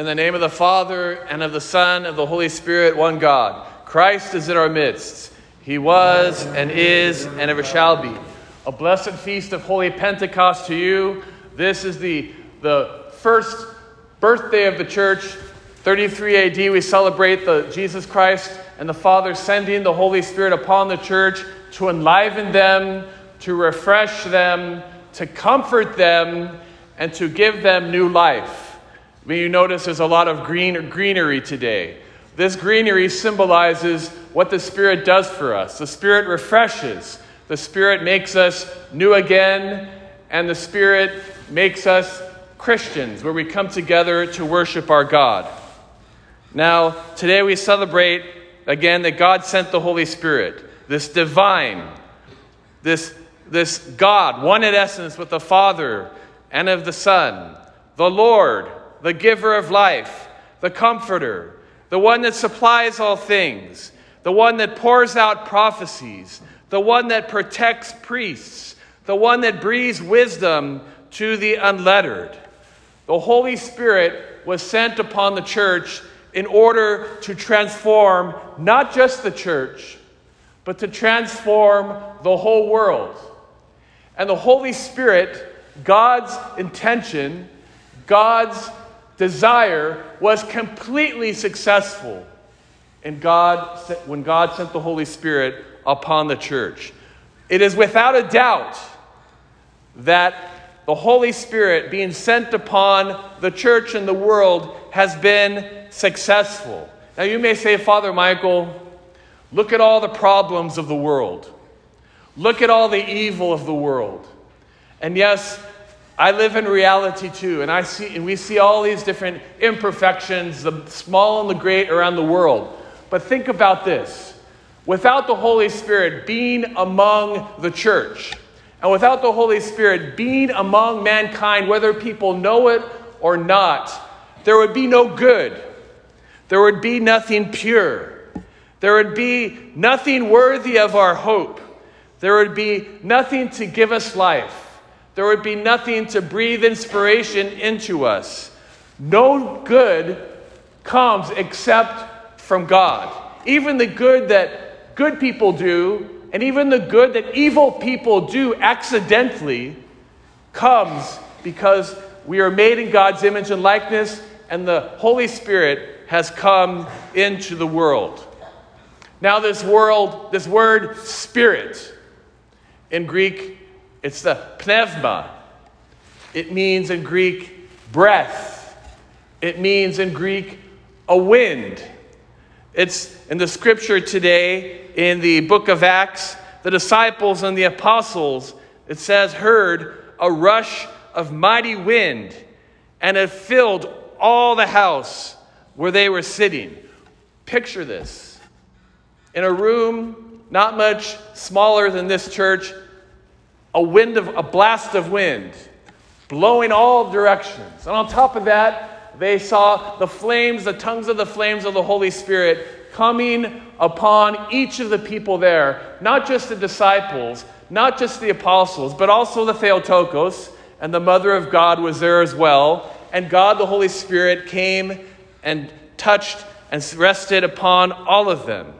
In the name of the Father, and of the Son, and of the Holy Spirit, one God. Christ is in our midst. He was, and is, and ever shall be. A blessed feast of Holy Pentecost to you. This is the, the first birthday of the church. 33 AD, we celebrate the Jesus Christ and the Father sending the Holy Spirit upon the church to enliven them, to refresh them, to comfort them, and to give them new life. May you notice there's a lot of green, greenery today. This greenery symbolizes what the Spirit does for us. The Spirit refreshes, the Spirit makes us new again, and the Spirit makes us Christians, where we come together to worship our God. Now, today we celebrate again that God sent the Holy Spirit, this divine, this, this God, one in essence with the Father and of the Son, the Lord the giver of life, the comforter, the one that supplies all things, the one that pours out prophecies, the one that protects priests, the one that breathes wisdom to the unlettered. The Holy Spirit was sent upon the church in order to transform not just the church, but to transform the whole world. And the Holy Spirit, God's intention, God's desire was completely successful in God, when God sent the Holy Spirit upon the church. It is without a doubt that the Holy Spirit being sent upon the church and the world has been successful. Now, you may say, Father Michael, look at all the problems of the world. Look at all the evil of the world. And yes, I live in reality too, and I see and we see all these different imperfections, the small and the great around the world. But think about this. Without the Holy Spirit being among the church, and without the Holy Spirit being among mankind, whether people know it or not, there would be no good. There would be nothing pure. There would be nothing worthy of our hope. There would be nothing to give us life there would be nothing to breathe inspiration into us. No good comes except from God. Even the good that good people do, and even the good that evil people do accidentally, comes because we are made in God's image and likeness, and the Holy Spirit has come into the world. Now, this world, this word spirit in Greek it's the pneuma. It means in Greek breath. It means in Greek a wind. It's in the scripture today in the book of Acts, the disciples and the apostles, it says, heard a rush of mighty wind, and it filled all the house where they were sitting. Picture this. In a room not much smaller than this church, a wind of a blast of wind blowing all directions. And on top of that, they saw the flames, the tongues of the flames of the Holy Spirit coming upon each of the people there, not just the disciples, not just the apostles, but also the Theotokos, and the mother of God was there as well. And God, the Holy Spirit, came and touched and rested upon all of them.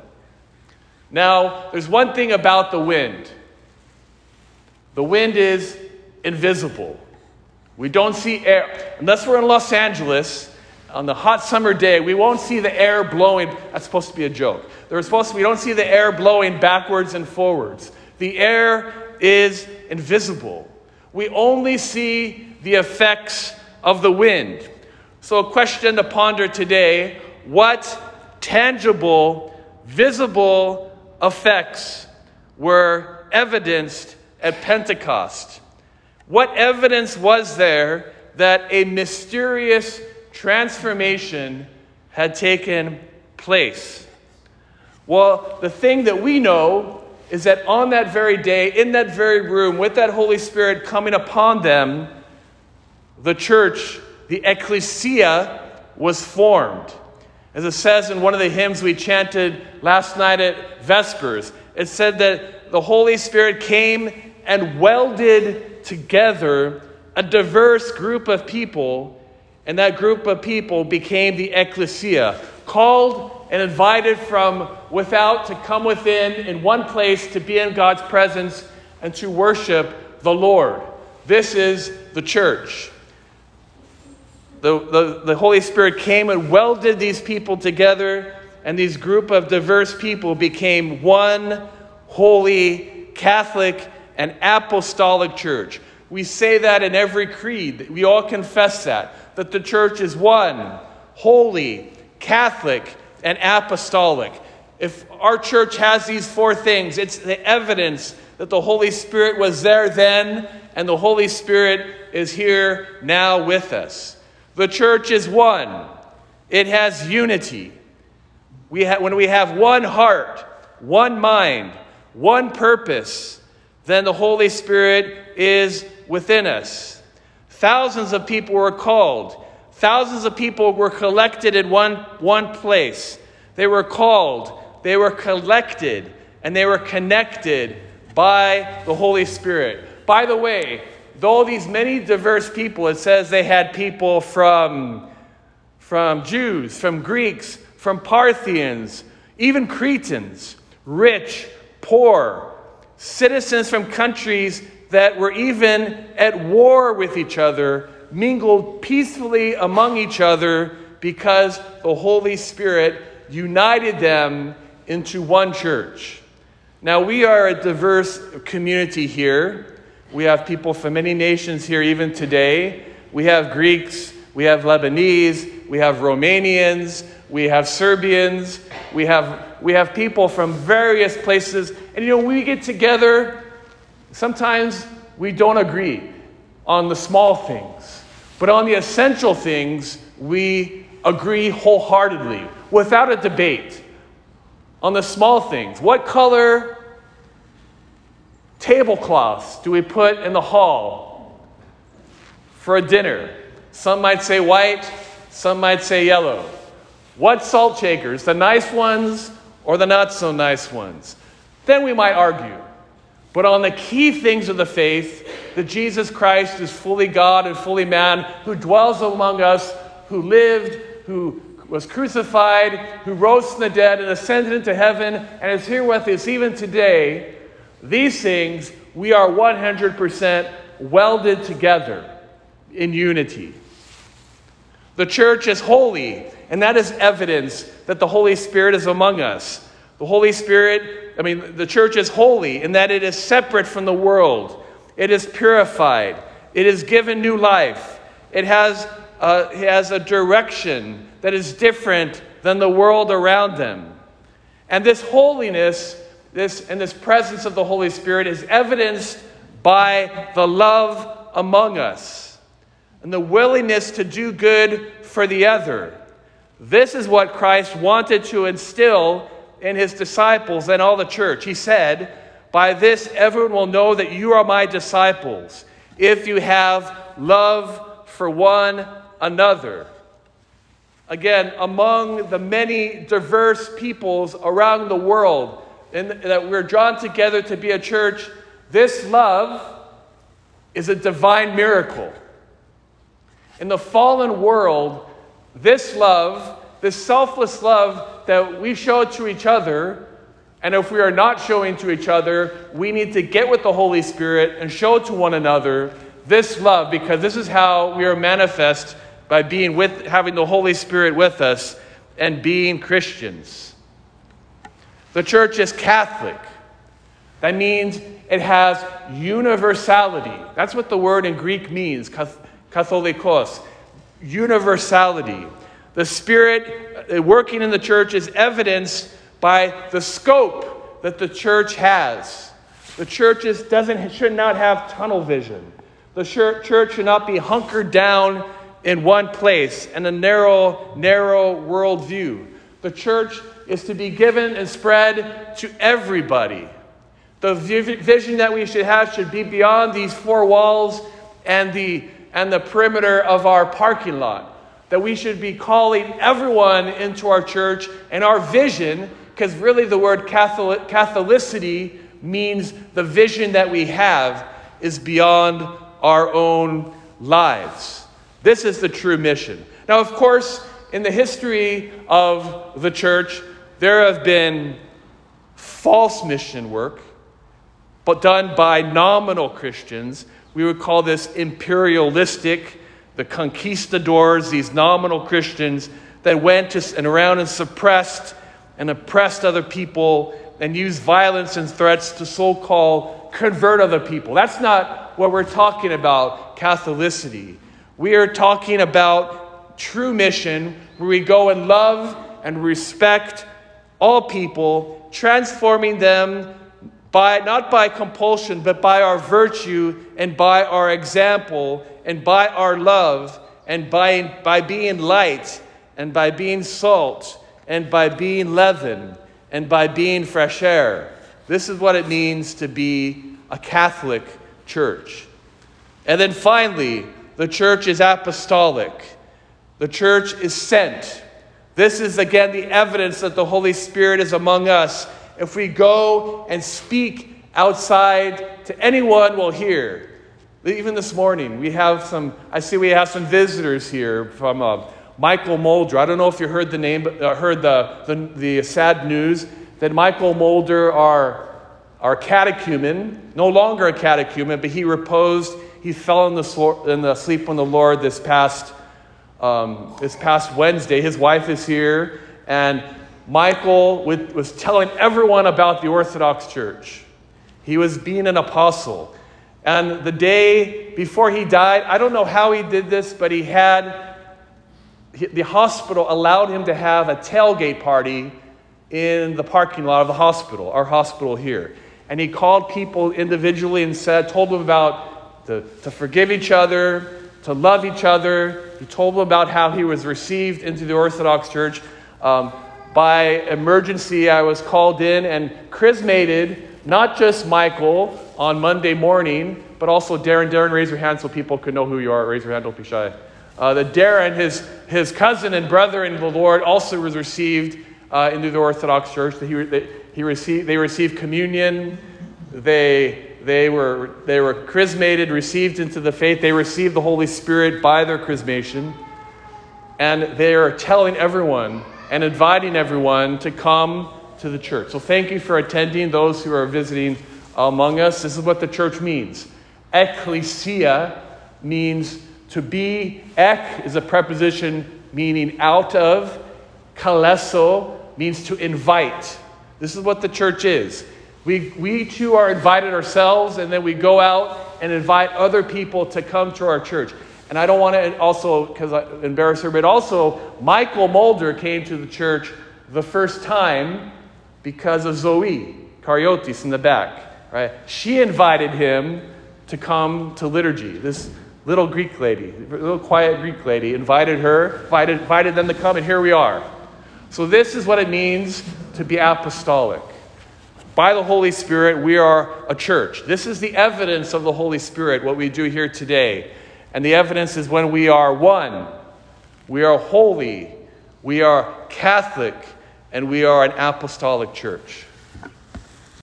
Now, there's one thing about the wind. The wind is invisible. We don't see air. Unless we're in Los Angeles on the hot summer day, we won't see the air blowing. That's supposed to be a joke. There's supposed to, we don't see the air blowing backwards and forwards. The air is invisible. We only see the effects of the wind. So, a question to ponder today what tangible, visible effects were evidenced at Pentecost? What evidence was there that a mysterious transformation had taken place? Well, the thing that we know is that on that very day, in that very room, with that Holy Spirit coming upon them, the church, the ecclesia, was formed. As it says in one of the hymns we chanted last night at Vespers, it said that the Holy Spirit came and welded together a diverse group of people And that group of people became the ecclesia, called and invited from without to come within in one place to be in God's presence and to worship the Lord. This is the church. The, the, the Holy Spirit came and welded these people together, and these group of diverse people became one holy, Catholic, and apostolic church. We say that in every creed. We all confess that, that the church is one, holy, Catholic, and apostolic. If our church has these four things, it's the evidence that the Holy Spirit was there then, and the Holy Spirit is here now with us. The church is one, it has unity. We ha- when we have one heart, one mind, one purpose, then the Holy Spirit is within us. Thousands of people were called. Thousands of people were collected in one, one place. They were called, they were collected, and they were connected by the Holy Spirit. By the way, though these many diverse people, it says they had people from, from Jews, from Greeks, from Parthians, even Cretans, rich, poor, citizens from countries that were even at war with each other, mingled peacefully among each other because the Holy Spirit united them into one church. Now, we are a diverse community here. We have people from many nations here, even today. We have Greeks, we have Lebanese, we have Romanians, we have Serbians, we have, we have people from various places. And you know, we get together, sometimes we don't agree on the small things, but on the essential things, we agree wholeheartedly without a debate. On the small things, what color tablecloths do we put in the hall for a dinner? Some might say white, some might say yellow. What salt shakers, the nice ones or the not so nice ones? Then we might argue. But on the key things of the faith, that Jesus Christ is fully God and fully man, who dwells among us, who lived, who was crucified, who rose from the dead and ascended into heaven, and is here with us even today, these things we are 100% welded together in unity. The church is holy, and that is evidence that the Holy Spirit is among us. The Holy Spirit, I mean, the church is holy in that it is separate from the world, it is purified, it is given new life, it has, uh, it has a direction that is different than the world around them. And this holiness this, and this presence of the Holy Spirit is evidenced by the love among us and the willingness to do good for the other. This is what Christ wanted to instill in his disciples and all the church. He said, By this everyone will know that you are my disciples, if you have love for one another. Again, among the many diverse peoples around the world, and that we're drawn together to be a church, this love is a divine miracle. In the fallen world, this love, this selfless love that we show to each other, and if we are not showing to each other, we need to get with the Holy Spirit and show to one another this love because this is how we are manifest by being with having the Holy Spirit with us and being Christians. The church is Catholic. That means it has universality. That's what the word in Greek means, katholikos, universality. The Spirit uh, working in the church is evidenced by the scope that the church has. The church is, doesn't, should not have tunnel vision. The church should not be hunkered down in one place and a narrow, narrow worldview. The church is to be given and spread to everybody. The vision that we should have should be beyond these four walls and the, and the perimeter of our parking lot. That we should be calling everyone into our church and our vision, because really the word Catholic, Catholicity means the vision that we have is beyond our own lives. This is the true mission. Now, of course, in the history of the church, there have been false mission work, but done by nominal Christians. We would call this imperialistic, the conquistadors, these nominal Christians that went to, and around and suppressed and oppressed other people and used violence and threats to so called convert other people. That's not what we're talking about, Catholicity. We are talking about true mission where we go and love and respect all people, transforming them by not by compulsion, but by our virtue and by our example and by our love and by, by being light and by being salt and by being leaven and by being fresh air. This is what it means to be a Catholic church. And then finally, the church is apostolic. The church is sent. This is again the evidence that the Holy Spirit is among us. If we go and speak outside to anyone, will hear. Even this morning, we have some, I see we have some visitors here from uh, Michael Mulder. I don't know if you heard the name, but uh, heard the, the, the sad news that Michael Mulder, our, our catechumen, no longer a catechumen, but he reposed, he fell in the, in the sleep on the Lord this past um, this past Wednesday. His wife is here, and Michael was telling everyone about the Orthodox Church. He was being an apostle. And the day before he died, I don't know how he did this, but he had the hospital allowed him to have a tailgate party in the parking lot of the hospital, our hospital here. And he called people individually and said, told them about the, to forgive each other, to love each other. He told them about how he was received into the Orthodox Church. Um, by emergency, I was called in and chrismated not just Michael on Monday morning, but also Darren. Darren, raise your hand so people can know who you are. Raise your hand, don't be shy. Uh, that Darren, his, his cousin and brother in the Lord, also was received uh, into the Orthodox Church. He, they, he received, they received communion. They they were, they were chrismated, received into the faith. They received the Holy Spirit by their chrismation. And they are telling everyone and inviting everyone to come to the church. So thank you for attending, those who are visiting among us. This is what the church means. Ecclesia means to be. Ek is a preposition meaning out of. Kaleso means to invite. This is what the church is. We, we too are invited ourselves, and then we go out and invite other people to come to our church. And I don't want to also, because I embarrass her, but also Michael Mulder came to the church the first time because of Zoe Karyotis in the back. Right? She invited him to come to liturgy. This little Greek lady, little quiet Greek lady, invited her, invited, invited them to come, and here we are. So this is what it means to be apostolic. By the Holy Spirit, we are a church. This is the evidence of the Holy Spirit, what we do here today. And the evidence is when we are one, we are holy, we are Catholic, and we are an apostolic church.